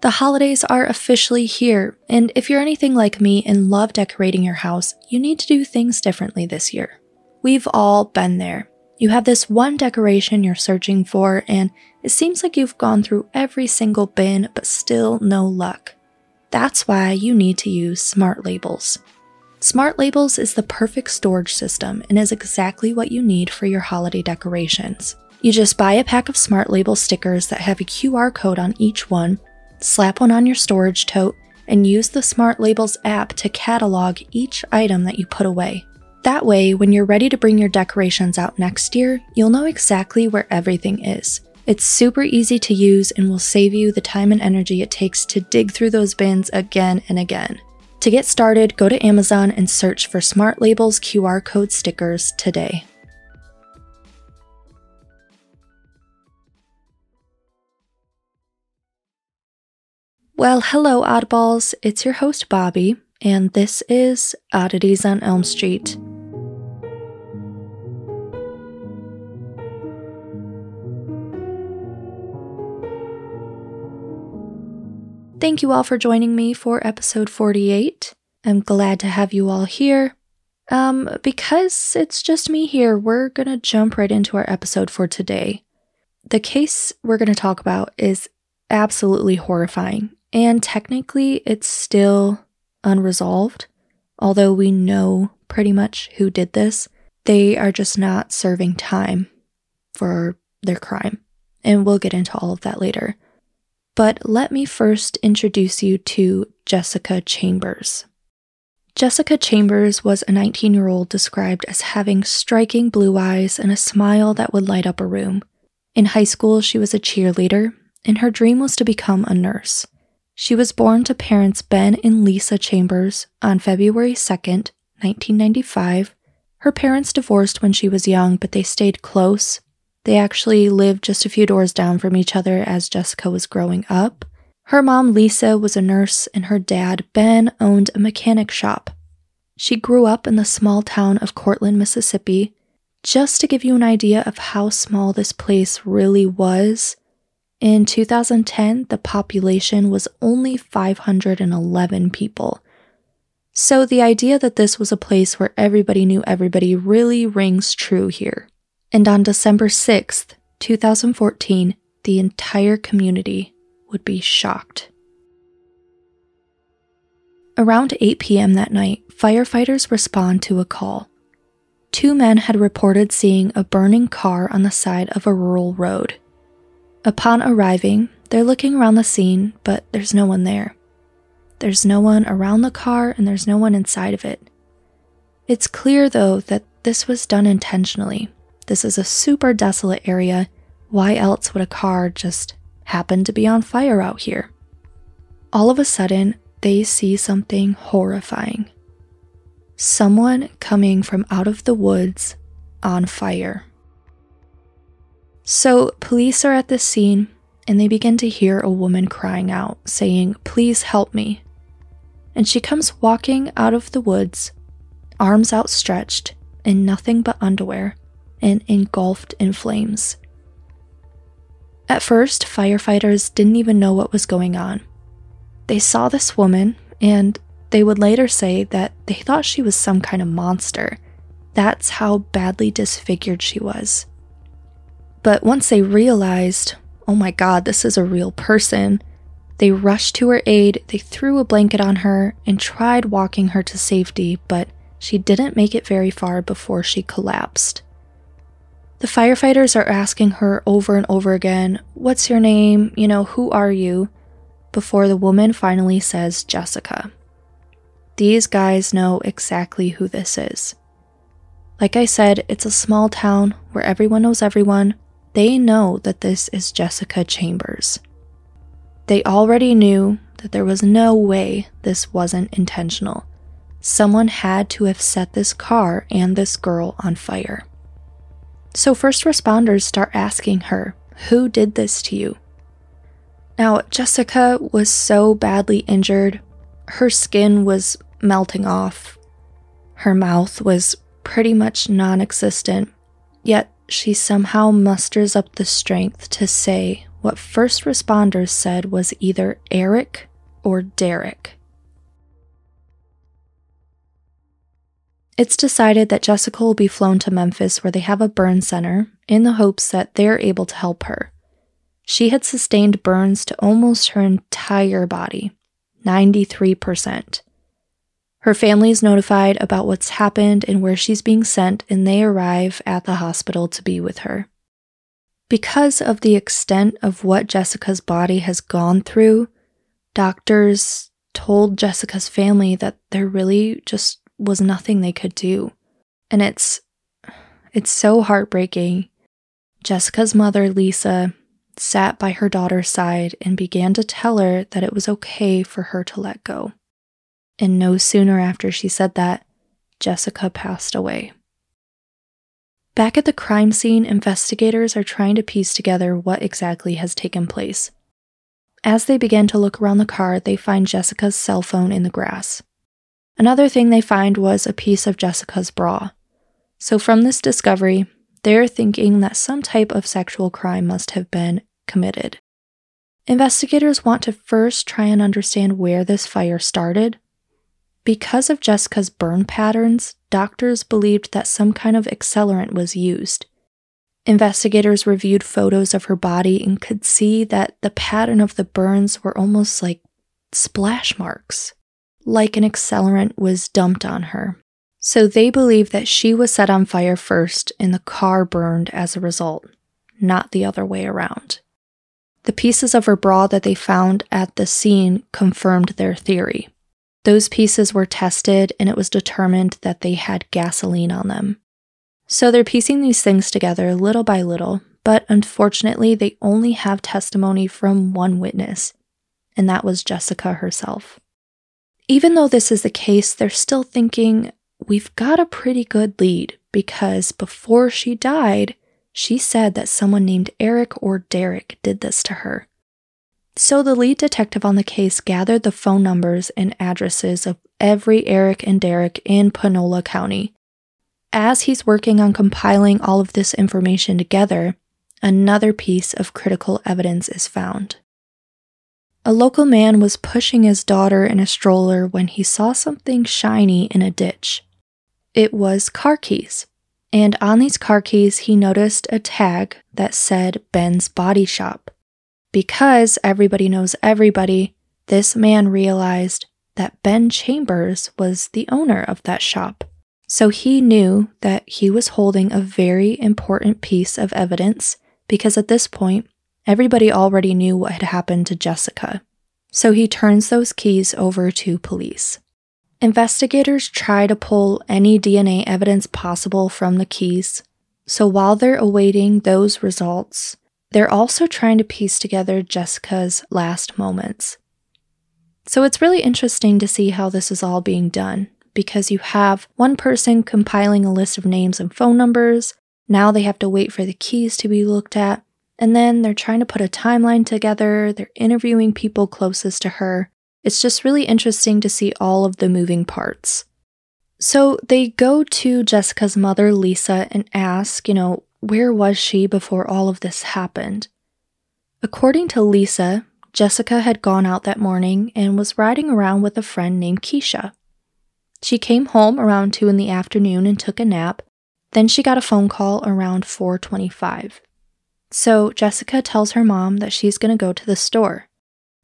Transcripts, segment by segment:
The holidays are officially here, and if you're anything like me and love decorating your house, you need to do things differently this year. We've all been there. You have this one decoration you're searching for, and it seems like you've gone through every single bin, but still no luck. That's why you need to use Smart Labels. Smart Labels is the perfect storage system and is exactly what you need for your holiday decorations. You just buy a pack of Smart Label stickers that have a QR code on each one slap one on your storage tote, and use the Smart Labels app to catalog each item that you put away. That way, when you're ready to bring your decorations out next year, you'll know exactly where everything is. It's super easy to use and will save you the time and energy it takes to dig through those bins again and again. To get started, go to Amazon and search for Smart Labels QR code stickers today. Well, hello, oddballs. It's your host, Bobbie, and this is Oddities on Elm Street. Thank you all for joining me for episode 48. I'm glad to have you all here. Um, because it's just me here, we're gonna jump right into our episode for today. The case we're gonna talk about is absolutely horrifying and technically, it's still unresolved. Although we know pretty much who did this, they are just not serving time for their crime. And we'll get into all of that later. But let me first introduce you to Jessica Chambers. Jessica Chambers was a 19 year old described as having striking blue eyes and a smile that would light up a room. In high school, she was a cheerleader, and her dream was to become a nurse. She was born to parents Ben and Lisa Chambers on February 2nd, 1995. Her parents divorced when she was young, but they stayed close. They actually lived just a few doors down from each other as Jessica was growing up. Her mom, Lisa, was a nurse, and her dad, Ben, owned a mechanic shop. She grew up in the small town of Courtland, Mississippi. Just to give you an idea of how small this place really was, in 2010, the population was only 511 people. So the idea that this was a place where everybody knew everybody really rings true here. And on December 6th, 2014, the entire community would be shocked. Around 8 p.m. that night, firefighters respond to a call. Two men had reported seeing a burning car on the side of a rural road. Upon arriving, they're looking around the scene, but there's no one there. There's no one around the car and there's no one inside of it. It's clear, though, that this was done intentionally. This is a super desolate area. Why else would a car just happen to be on fire out here? All of a sudden, they see something horrifying. Someone coming from out of the woods on fire. So, police are at the scene and they begin to hear a woman crying out, saying, Please help me. And she comes walking out of the woods, arms outstretched, in nothing but underwear, and engulfed in flames. At first, firefighters didn't even know what was going on. They saw this woman, and they would later say that they thought she was some kind of monster. That's how badly disfigured she was. But once they realized, oh my god, this is a real person, they rushed to her aid, they threw a blanket on her, and tried walking her to safety, but she didn't make it very far before she collapsed. The firefighters are asking her over and over again, What's your name? You know, who are you? Before the woman finally says Jessica. These guys know exactly who this is. Like I said, it's a small town where everyone knows everyone, they know that this is Jessica Chambers. They already knew that there was no way this wasn't intentional. Someone had to have set this car and this girl on fire. So, first responders start asking her, Who did this to you? Now, Jessica was so badly injured, her skin was melting off. Her mouth was pretty much non existent, yet she somehow musters up the strength to say what first responders said was either Eric or Derek. It's decided that Jessica will be flown to Memphis where they have a burn center in the hopes that they're able to help her. She had sustained burns to almost her entire body, 93%. Her family is notified about what's happened and where she's being sent, and they arrive at the hospital to be with her. Because of the extent of what Jessica's body has gone through, doctors told Jessica's family that there really just was nothing they could do. And it's it's so heartbreaking. Jessica's mother, Lisa, sat by her daughter's side and began to tell her that it was okay for her to let go. And no sooner after she said that, Jessica passed away. Back at the crime scene, investigators are trying to piece together what exactly has taken place. As they begin to look around the car, they find Jessica's cell phone in the grass. Another thing they find was a piece of Jessica's bra. So, from this discovery, they're thinking that some type of sexual crime must have been committed. Investigators want to first try and understand where this fire started. Because of Jessica's burn patterns, doctors believed that some kind of accelerant was used. Investigators reviewed photos of her body and could see that the pattern of the burns were almost like splash marks like an accelerant was dumped on her. So they believe that she was set on fire first and the car burned as a result, not the other way around. The pieces of her bra that they found at the scene confirmed their theory. Those pieces were tested and it was determined that they had gasoline on them. So they're piecing these things together little by little, but unfortunately, they only have testimony from one witness, and that was Jessica herself. Even though this is the case, they're still thinking we've got a pretty good lead because before she died, she said that someone named Eric or Derek did this to her. So the lead detective on the case gathered the phone numbers and addresses of every Eric and Derek in Panola County. As he's working on compiling all of this information together, another piece of critical evidence is found. A local man was pushing his daughter in a stroller when he saw something shiny in a ditch. It was car keys, and on these car keys, he noticed a tag that said Ben's Body Shop. Because everybody knows everybody, this man realized that Ben Chambers was the owner of that shop. So he knew that he was holding a very important piece of evidence because at this point, Everybody already knew what had happened to Jessica, so he turns those keys over to police. Investigators try to pull any DNA evidence possible from the keys, so while they're awaiting those results, they're also trying to piece together Jessica's last moments. So it's really interesting to see how this is all being done because you have one person compiling a list of names and phone numbers. Now they have to wait for the keys to be looked at. And then they're trying to put a timeline together, they're interviewing people closest to her. It's just really interesting to see all of the moving parts. So they go to Jessica's mother, Lisa, and ask, you know, where was she before all of this happened? According to Lisa, Jessica had gone out that morning and was riding around with a friend named Keisha. She came home around 2 in the afternoon and took a nap. Then she got a phone call around 4:25. So Jessica tells her mom that she's going to go to the store.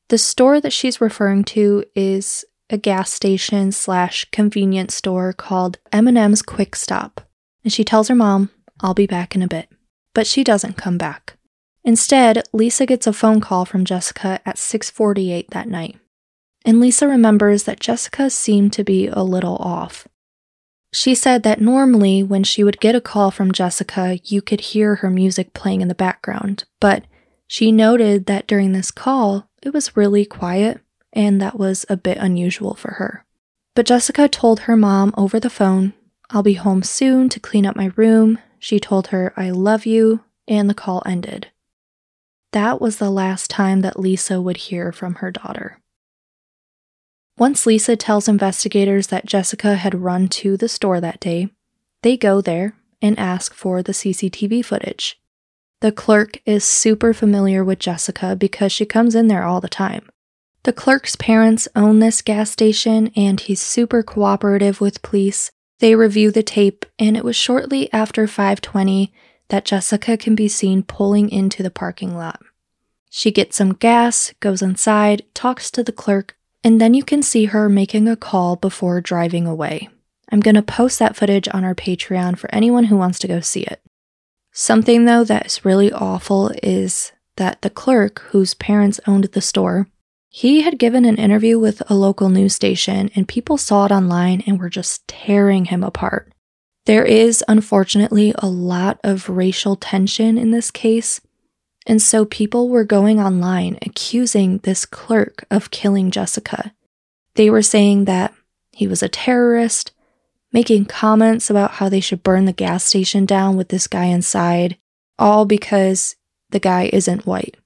The store that she's referring to is a gas station slash convenience store called M&M's Quick Stop. And she tells her mom, I'll be back in a bit. But she doesn't come back. Instead, Lisa gets a phone call from Jessica at 6:48 that night. And Lisa remembers that Jessica seemed to be a little off. She said that normally, when she would get a call from Jessica, you could hear her music playing in the background, but she noted that during this call, it was really quiet, and that was a bit unusual for her. But Jessica told her mom over the phone, I'll be home soon to clean up my room. She told her, I love you, and the call ended. That was the last time that Lisa would hear from her daughter. Once Lisa tells investigators that Jessica had run to the store that day, they go there and ask for the CCTV footage. The clerk is super familiar with Jessica because she comes in there all the time. The clerk's parents own this gas station and he's super cooperative with police. They review the tape and it was shortly after 5:20 that Jessica can be seen pulling into the parking lot. She gets some gas, goes inside, talks to the clerk, and then you can see her making a call before driving away. I'm going to post that footage on our Patreon for anyone who wants to go see it. Something, though, that is really awful is that the clerk, whose parents owned the store, he had given an interview with a local news station, and people saw it online and were just tearing him apart. There is, unfortunately, a lot of racial tension in this case, and so people were going online accusing this clerk of killing Jessica. They were saying that he was a terrorist, making comments about how they should burn the gas station down with this guy inside, all because the guy isn't white.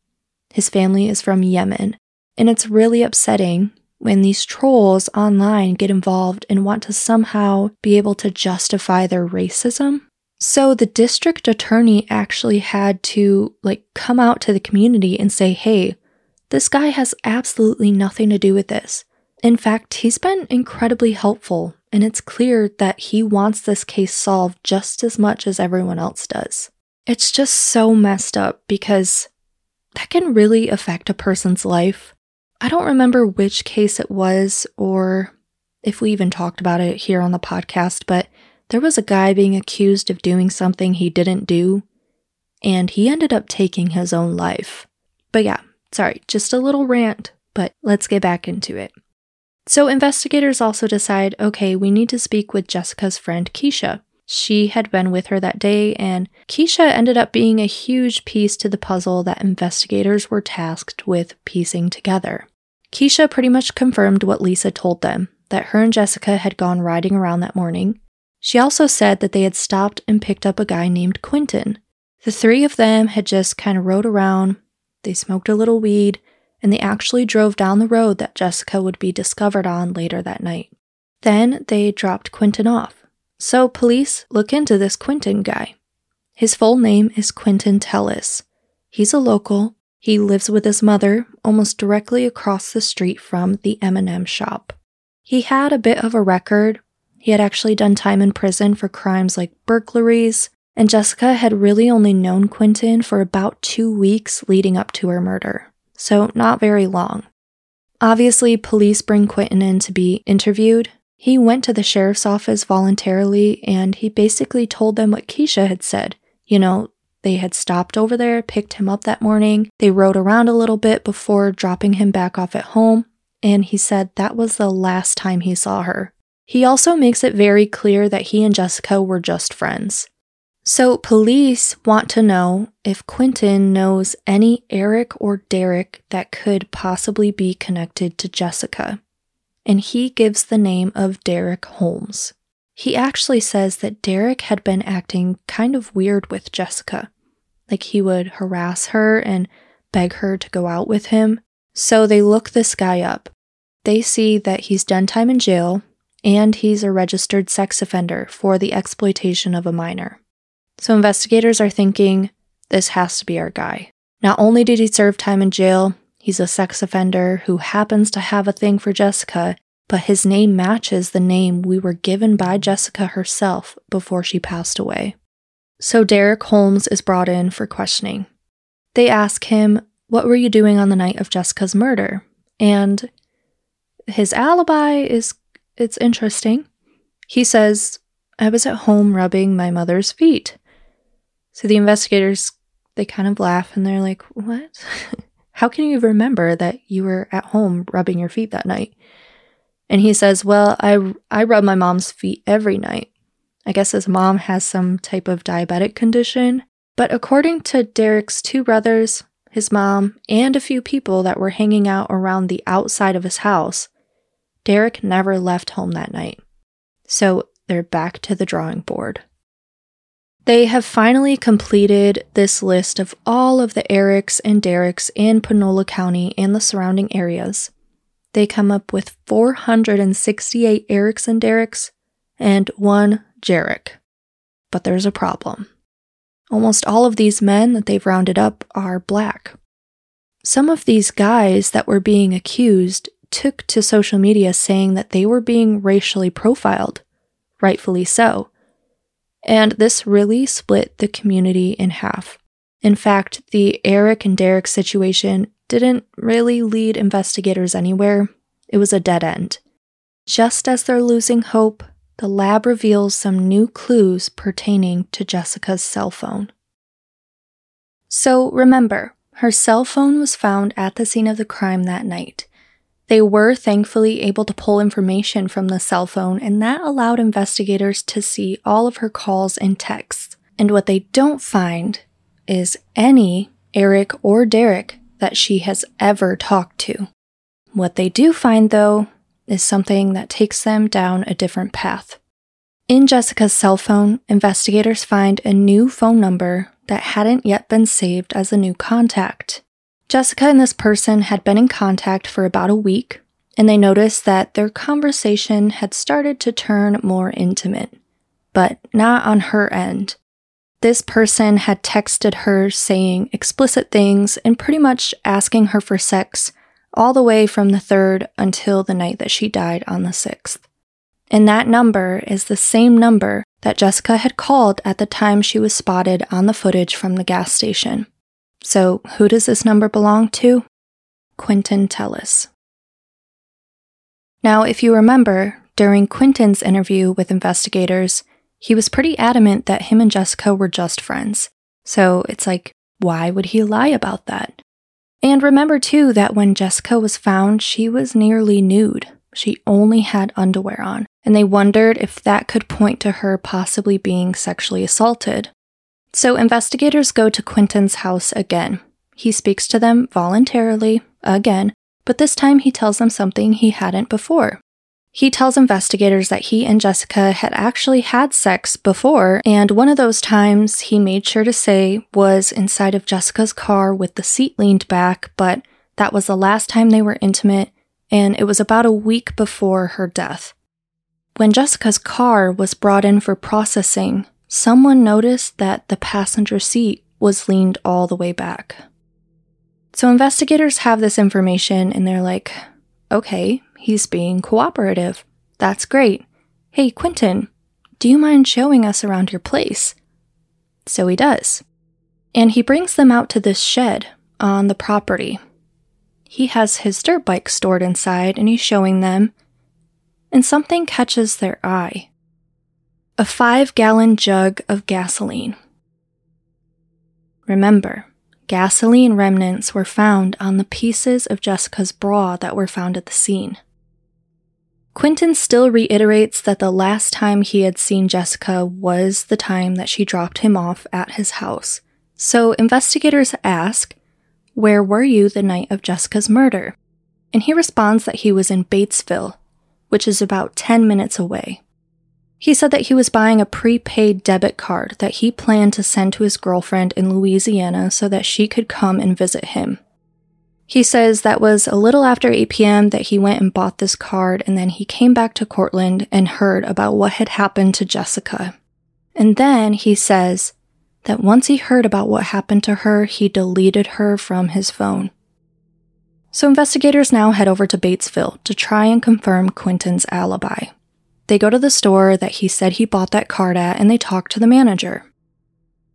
His family is from Yemen, and it's really upsetting when these trolls online get involved and want to somehow be able to justify their racism. So the district attorney actually had to like come out to the community and say, "Hey, this guy has absolutely nothing to do with this. In fact, he's been incredibly helpful and it's clear that he wants this case solved just as much as everyone else does. It's just so messed up because that can really affect a person's life. I don't remember which case it was or if we even talked about it here on the podcast, but there was a guy being accused of doing something he didn't do, and he ended up taking his own life. But yeah, sorry, just a little rant, but let's get back into it. So, investigators also decide okay, we need to speak with Jessica's friend Keisha. She had been with her that day, and Keisha ended up being a huge piece to the puzzle that investigators were tasked with piecing together. Keisha pretty much confirmed what Lisa told them that her and Jessica had gone riding around that morning. She also said that they had stopped and picked up a guy named Quentin. The three of them had just kind of rode around, they smoked a little weed, and they actually drove down the road that Jessica would be discovered on later that night. Then they dropped Quentin off. So police look into this Quentin guy. His full name is Quentin Tellis. He's a local. He lives with his mother almost directly across the street from the M&M shop. He had a bit of a record. He had actually done time in prison for crimes like burglaries, and Jessica had really only known Quentin for about two weeks leading up to her murder so not very long. Obviously, police bring Quentin in to be interviewed. He went to the sheriff's office voluntarily and he basically told them what Keisha had said. You know, they had stopped over there, picked him up that morning, they rode around a little bit before dropping him back off at home, and he said that was the last time he saw her. He also makes it very clear that he and Jessica were just friends. So, police want to know if Quentin knows any Eric or Derek that could possibly be connected to Jessica. And he gives the name of Derek Holmes. He actually says that Derek had been acting kind of weird with Jessica. Like he would harass her and beg her to go out with him. So they look this guy up. They see that he's done time in jail and he's a registered sex offender for the exploitation of a minor. So investigators are thinking this has to be our guy. Not only did he serve time in jail, he's a sex offender who happens to have a thing for Jessica, but his name matches the name we were given by Jessica herself before she passed away. So Derek Holmes is brought in for questioning. They ask him, What were you doing on the night of Jessica's murder? And his alibi is it's interesting. He says, I was at home rubbing my mother's feet. So the investigators, they kind of laugh and they're like, What? How can you remember that you were at home rubbing your feet that night? And he says, Well, I, I rub my mom's feet every night. I guess his mom has some type of diabetic condition. But according to Derek's two brothers, his mom, and a few people that were hanging out around the outside of his house, Derek never left home that night. So they're back to the drawing board. They have finally completed this list of all of the Erics and Dereks in Panola County and the surrounding areas. They come up with 468 Erics and Dereks and one Jarek. But there's a problem. Almost all of these men that they've rounded up are black. Some of these guys that were being accused took to social media saying that they were being racially profiled, rightfully so. And this really split the community in half. In fact, the Eric and Derek situation didn't really lead investigators anywhere, it was a dead end. Just as they're losing hope, the lab reveals some new clues pertaining to Jessica's cell phone. So remember, her cell phone was found at the scene of the crime that night. They were thankfully able to pull information from the cell phone, and that allowed investigators to see all of her calls and texts. And what they don't find is any Eric or Derek that she has ever talked to. What they do find, though, is something that takes them down a different path. In Jessica's cell phone, investigators find a new phone number that hadn't yet been saved as a new contact. Jessica and this person had been in contact for about a week, and they noticed that their conversation had started to turn more intimate, but not on her end. This person had texted her saying explicit things and pretty much asking her for sex all the way from the 3rd until the night that she died on the 6th. And that number is the same number that Jessica had called at the time she was spotted on the footage from the gas station. So, who does this number belong to? Quentin Tellis. Now, if you remember, during Quentin's interview with investigators, he was pretty adamant that him and Jessica were just friends. So it's like, why would he lie about that? And remember too that when Jessica was found, she was nearly nude. She only had underwear on, and they wondered if that could point to her possibly being sexually assaulted. So investigators go to Quentin's house again. He speaks to them voluntarily, again, but this time he tells them something he hadn't before. He tells investigators that he and Jessica had actually had sex before, and one of those times he made sure to say was inside of Jessica's car with the seat leaned back, but that was the last time they were intimate, and it was about a week before her death. When Jessica's car was brought in for processing, someone noticed that the passenger seat was leaned all the way back. So investigators have this information and they're like, okay, He's being cooperative. That's great. Hey, Quentin, do you mind showing us around your place? So he does. And he brings them out to this shed on the property. He has his dirt bike stored inside and he's showing them, and something catches their eye a five gallon jug of gasoline. Remember, gasoline remnants were found on the pieces of Jessica's bra that were found at the scene. Quentin still reiterates that the last time he had seen Jessica was the time that she dropped him off at his house. So investigators ask, Where were you the night of Jessica's murder? And he responds that he was in Batesville, which is about 10 minutes away. He said that he was buying a prepaid debit card that he planned to send to his girlfriend in Louisiana so that she could come and visit him. He says that was a little after 8 p.m. that he went and bought this card, and then he came back to Courtland and heard about what had happened to Jessica. And then he says that once he heard about what happened to her, he deleted her from his phone. So investigators now head over to Batesville to try and confirm Quentin's alibi. They go to the store that he said he bought that card at and they talk to the manager.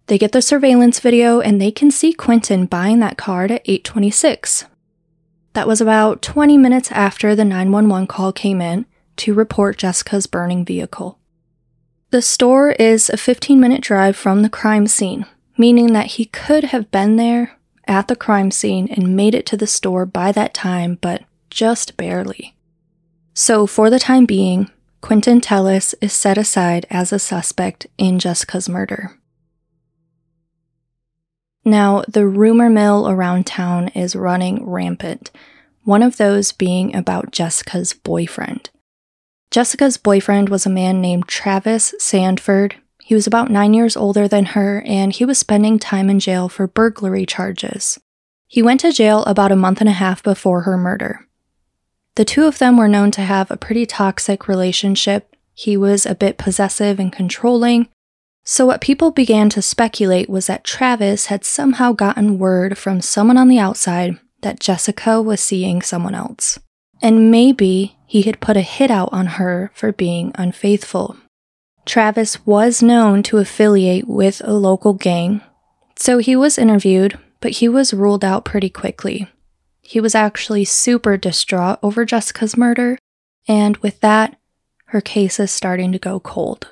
They get the surveillance video and they can see Quentin buying that card at 826. That was about 20 minutes after the 911 call came in to report Jessica's burning vehicle. The store is a 15 minute drive from the crime scene, meaning that he could have been there at the crime scene and made it to the store by that time, but just barely. So, for the time being, Quentin Tellis is set aside as a suspect in Jessica's murder. Now, the rumor mill around town is running rampant, one of those being about Jessica's boyfriend. Jessica's boyfriend was a man named Travis Sandford. He was about nine years older than her, and he was spending time in jail for burglary charges. He went to jail about a month and a half before her murder. The two of them were known to have a pretty toxic relationship. He was a bit possessive and controlling, So, what people began to speculate was that Travis had somehow gotten word from someone on the outside that Jessica was seeing someone else. And maybe he had put a hit out on her for being unfaithful. Travis was known to affiliate with a local gang, so he was interviewed, but he was ruled out pretty quickly. He was actually super distraught over Jessica's murder, and with that, her case is starting to go cold.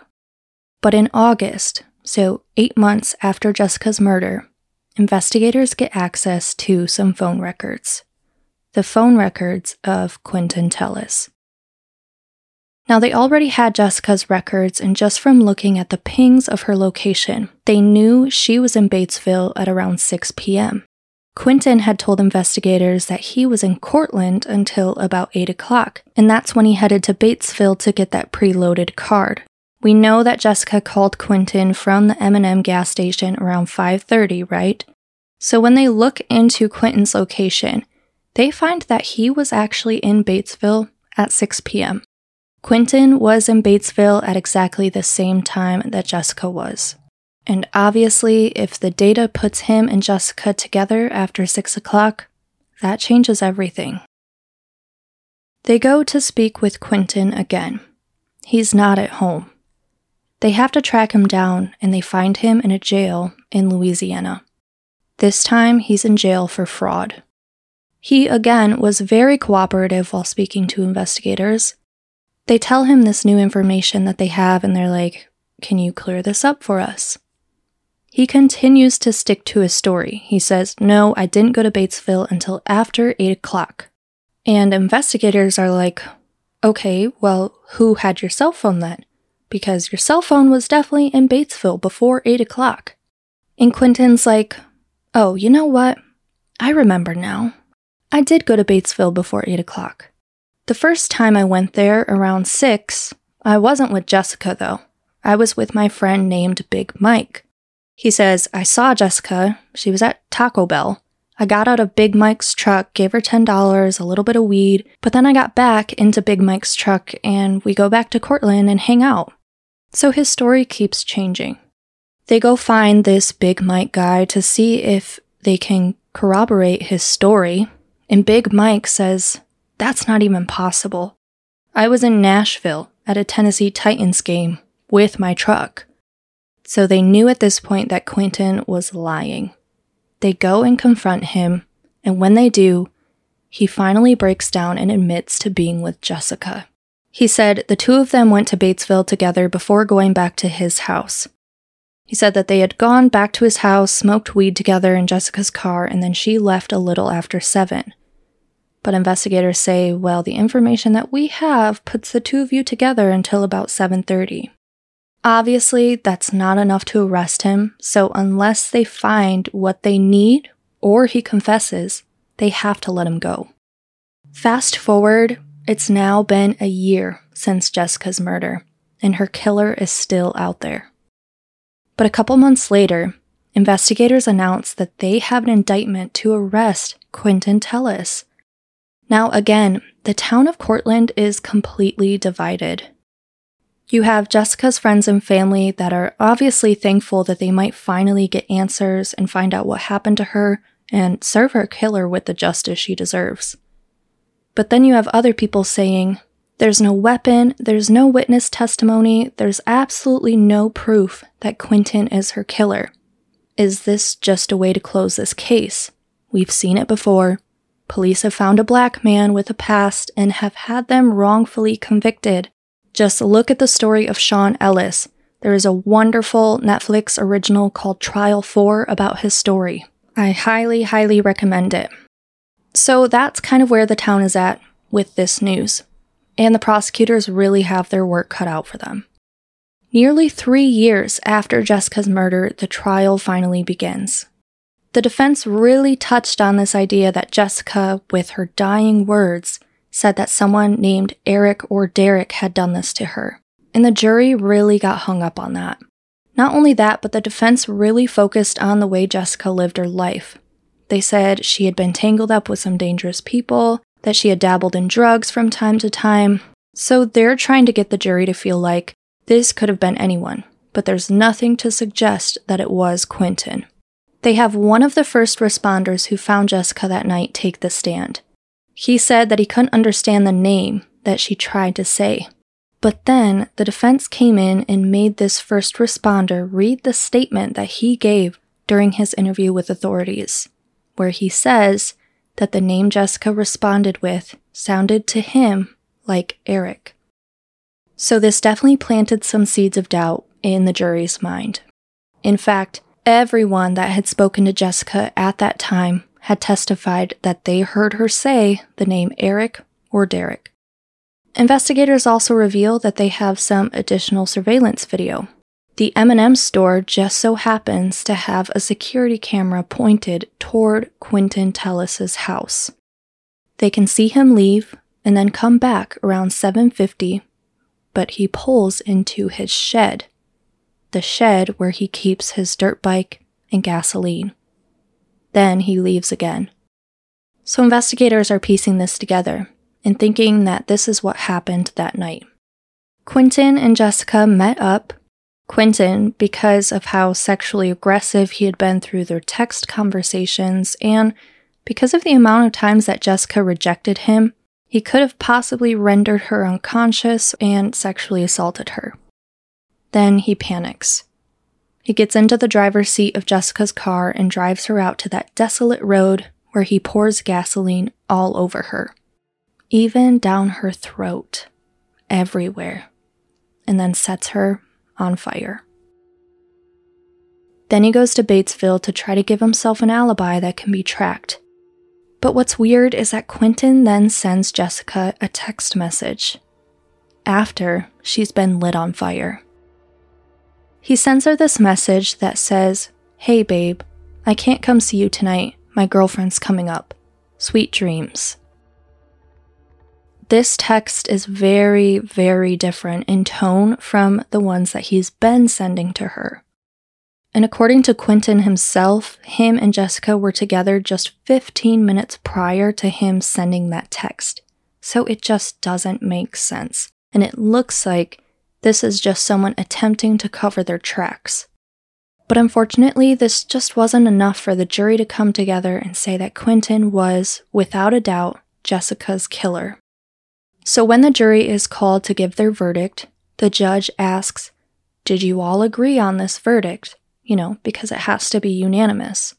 But in August, so eight months after Jessica's murder, investigators get access to some phone records. The phone records of Quentin Tellis. Now, they already had Jessica's records, and just from looking at the pings of her location, they knew she was in Batesville at around 6 p.m. Quentin had told investigators that he was in Courtland until about 8 o'clock, and that's when he headed to Batesville to get that preloaded card. We know that Jessica called Quentin from the M&M gas station around 5:30, right? So when they look into Quentin's location, they find that he was actually in Batesville at 6 p.m. Quentin was in Batesville at exactly the same time that Jessica was. And obviously, if the data puts him and Jessica together after 6 o'clock, that changes everything. They go to speak with Quentin again. He's not at home. They have to track him down and they find him in a jail in Louisiana. This time, he's in jail for fraud. He, again, was very cooperative while speaking to investigators they tell him this new information that they have, and they're like, Can you clear this up for us? He continues to stick to his story. He says, No, I didn't go to Batesville until after 8 o'clock. And investigators are like, Okay, well, who had your cell phone then? Because your cell phone was definitely in Batesville before 8 o'clock. And Quentin's like, Oh, you know what? I remember now. I did go to Batesville before 8 o'clock. The first time I went there, around six, I wasn't with Jessica though. I was with my friend named Big Mike. He says, I saw Jessica. She was at Taco Bell. I got out of Big Mike's truck, gave her $10, a little bit of weed, but then I got back into Big Mike's truck and we go back to Courtland and hang out. So his story keeps changing. They go find this Big Mike guy to see if they can corroborate his story, and Big Mike says, that's not even possible. I was in Nashville at a Tennessee Titans game with my truck. So they knew at this point that Quentin was lying. They go and confront him, and when they do, he finally breaks down and admits to being with Jessica. He said the two of them went to Batesville together before going back to his house. He said that they had gone back to his house, smoked weed together in Jessica's car, and then she left a little after 7. But investigators say, well, the information that we have puts the two of you together until about 7:30. Obviously, that's not enough to arrest him, so unless they find what they need or he confesses, they have to let him go. Fast forward, it's now been a year since Jessica's murder, and her killer is still out there. But a couple months later, investigators announce that they have an indictment to arrest Quentin Tellis now, again, the town of Courtland is completely divided. You have Jessica's friends and family that are obviously thankful that they might finally get answers and find out what happened to her and serve her killer with the justice she deserves. But then you have other people saying, there's no weapon, there's no witness testimony, there's absolutely no proof that Quentin is her killer. Is this just a way to close this case? We've seen it before. Police have found a black man with a past and have had them wrongfully convicted. Just look at the story of Sean Ellis. There is a wonderful Netflix original called Trial 4 about his story. I highly, highly recommend it. So that's kind of where the town is at with this news. And the prosecutors really have their work cut out for them. Nearly three years after Jessica's murder, the trial finally begins. The defense really touched on this idea that Jessica, with her dying words, said that someone named Eric or Derek had done this to her. And the jury really got hung up on that. Not only that, but the defense really focused on the way Jessica lived her life. They said she had been tangled up with some dangerous people, that she had dabbled in drugs from time to time. So they're trying to get the jury to feel like this could have been anyone. but there's nothing to suggest that it was Quentin. They have one of the first responders who found Jessica that night take the stand. He said that he couldn't understand the name that she tried to say. But then the defense came in and made this first responder read the statement that he gave during his interview with authorities, where he says that the name Jessica responded with sounded to him like Eric. So this definitely planted some seeds of doubt in the jury's mind. In fact, everyone that had spoken to Jessica at that time had testified that they heard her say the name Eric or Derek. Investigators also reveal that they have some additional surveillance video. The M&M store just so happens to have a security camera pointed toward Quentin Tellis's house. They can see him leave and then come back around 7:50, but he pulls into his shed. The shed where he keeps his dirt bike and gasoline. Then he leaves again. So investigators are piecing this together and thinking that this is what happened that night. Quentin and Jessica met up. Quentin, because of how sexually aggressive he had been through their text conversations, and because of the amount of times that Jessica rejected him, he could have possibly rendered her unconscious and sexually assaulted her. Then he panics. He gets into the driver's seat of Jessica's car and drives her out to that desolate road where he pours gasoline all over her even down her throat, everywhere, and then sets her on fire. Then he goes to Batesville to try to give himself an alibi that can be tracked. But what's weird is that Quentin then sends Jessica a text message after she's been lit on fire. He sends her this message that says, Hey babe, I can't come see you tonight. My girlfriend's coming up. Sweet dreams. This text is very, very different in tone from the ones that he's been sending to her. And according to Quentin himself, him and Jessica were together just 15 minutes prior to him sending that text. So it just doesn't make sense. And it looks like this is just someone attempting to cover their tracks. But unfortunately, this just wasn't enough for the jury to come together and say that Quentin was, without a doubt, Jessica's killer. So when the jury is called to give their verdict, the judge asks, Did you all agree on this verdict? You know, because it has to be unanimous.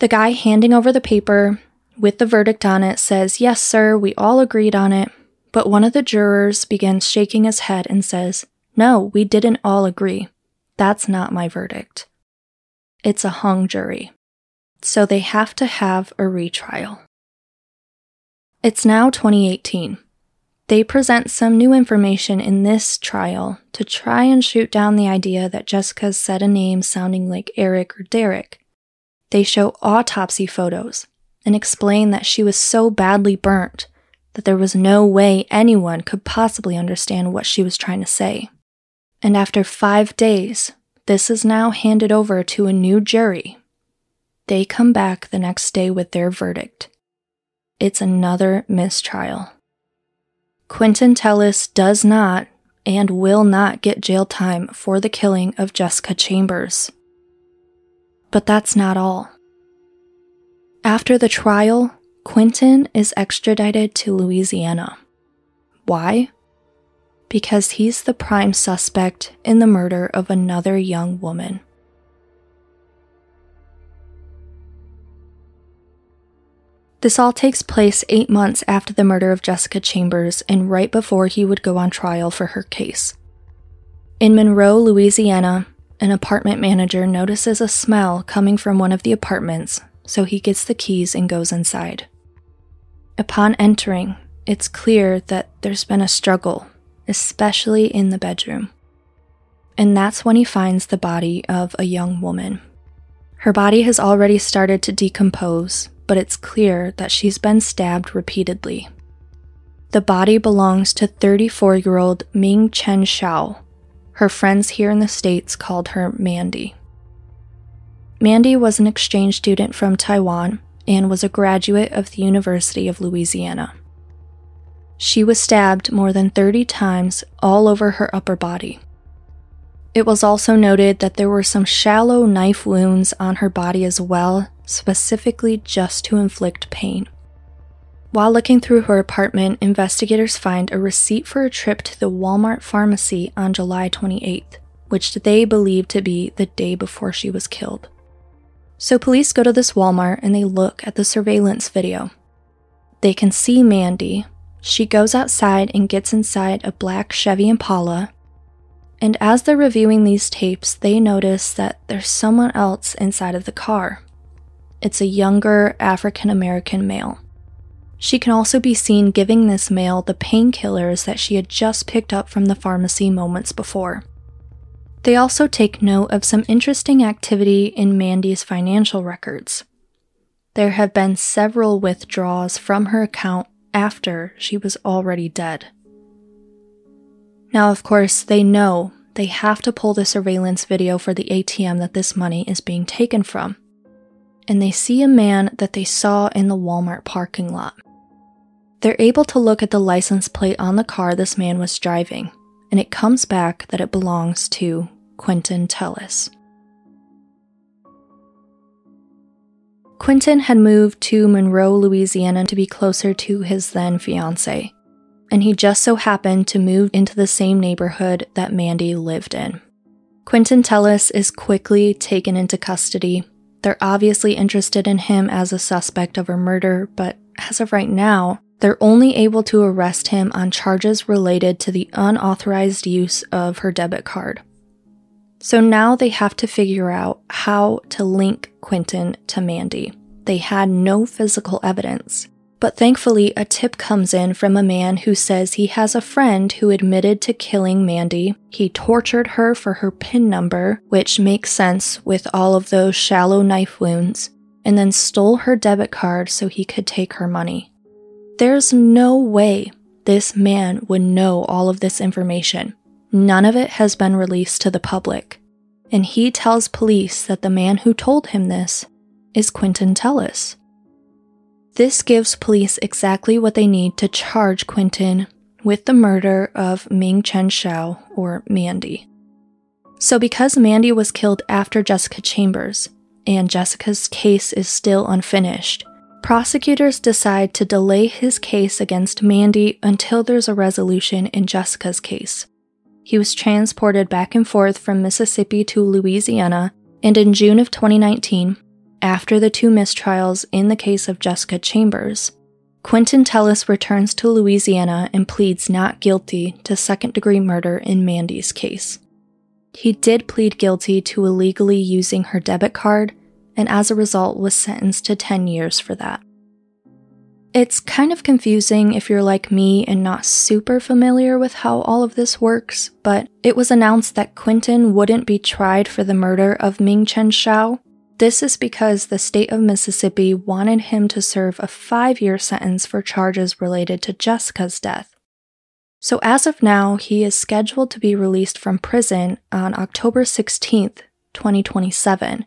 The guy handing over the paper with the verdict on it says, Yes, sir, we all agreed on it. But one of the jurors begins shaking his head and says, No, we didn't all agree. That's not my verdict. It's a hung jury. So they have to have a retrial. It's now 2018. They present some new information in this trial to try and shoot down the idea that Jessica said a name sounding like Eric or Derek. They show autopsy photos and explain that she was so badly burnt that there was no way anyone could possibly understand what she was trying to say. And after five days, this is now handed over to a new jury. They come back the next day with their verdict. It's another mistrial. Quentin Tellis does not and will not get jail time for the killing of Jessica Chambers. But that's not all. After the trial, Quentin is extradited to Louisiana. Why? Because he's the prime suspect in the murder of another young woman. This all takes place eight months after the murder of Jessica Chambers and right before he would go on trial for her case. In Monroe, Louisiana, an apartment manager notices a smell coming from one of the apartments, so he gets the keys and goes inside. Upon entering, it's clear that there's been a struggle, especially in the bedroom. And that's when he finds the body of a young woman. Her body has already started to decompose, but it's clear that she's been stabbed repeatedly. The body belongs to 34 year old Ming Chen Hsiao. Her friends here in the States called her Mandy. Mandy was an exchange student from Taiwan and was a graduate of the University of Louisiana. She was stabbed more than 30 times all over her upper body. It was also noted that there were some shallow knife wounds on her body as well, specifically just to inflict pain. While looking through her apartment, investigators find a receipt for a trip to the Walmart pharmacy on July 28th, which they believe to be the day before she was killed. So police go to this Walmart and they look at the surveillance video. They can see Mandy. She goes outside and gets inside a black Chevy Impala. And as they're reviewing these tapes, they notice that there's someone else inside of the car. It's a younger African American male. She can also be seen giving this male the painkillers that she had just picked up from the pharmacy moments before. They also take note of some interesting activity in Mandy's financial records. There have been several withdrawals from her account after she was already dead. Now, of course, they know they have to pull the surveillance video for the ATM that this money is being taken from. And they see a man that they saw in the Walmart parking lot. They're able to look at the license plate on the car this man was driving, and it comes back that it belongs to Quentin Tellis. Quentin had moved to Monroe, Louisiana to be closer to his then fiancee, and he just so happened to move into the same neighborhood that Mandy lived in. Quentin Tellis is quickly taken into custody. They're obviously interested in him as a suspect of a murder, but as of right now, they're only able to arrest him on charges related to the unauthorized use of her debit card. So now they have to figure out how to link Quentin to Mandy. They had no physical evidence. But thankfully, a tip comes in from a man who says he has a friend who admitted to killing Mandy. He tortured her for her PIN number, which makes sense with all of those shallow knife wounds, and then stole her debit card so he could take her money. There's no way this man would know all of this information. None of it has been released to the public. And he tells police that the man who told him this is Quentin Tellis. This gives police exactly what they need to charge Quentin with the murder of Ming Chen Hsiao, or Mandy. So, because Mandy was killed after Jessica Chambers, and Jessica's case is still unfinished, prosecutors decide to delay his case against Mandy until there's a resolution in Jessica's case. He was transported back and forth from Mississippi to Louisiana, and in June of 2019, after the two mistrials in the case of Jessica Chambers, Quentin Tellis returns to Louisiana and pleads not guilty to second degree murder in Mandy's case. He did plead guilty to illegally using her debit card and as a result was sentenced to 10 years for that. It's kind of confusing if you're like me and not super familiar with how all of this works, but it was announced that Quentin wouldn't be tried for the murder of Ming Chen Hsiao. This is because the state of Mississippi wanted him to serve a five year sentence for charges related to Jessica's death. So, as of now, he is scheduled to be released from prison on October 16th, 2027,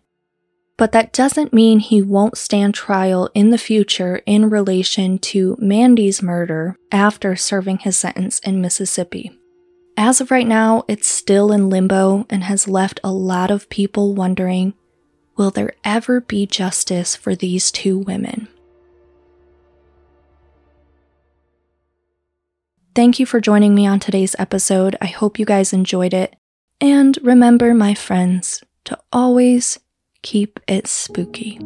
but that doesn't mean he won't stand trial in the future in relation to Mandy's murder after serving his sentence in Mississippi. As of right now, it's still in limbo and has left a lot of people wondering will there ever be justice for these two women? Thank you for joining me on today's episode. I hope you guys enjoyed it. And remember, my friends, to always keep it spooky.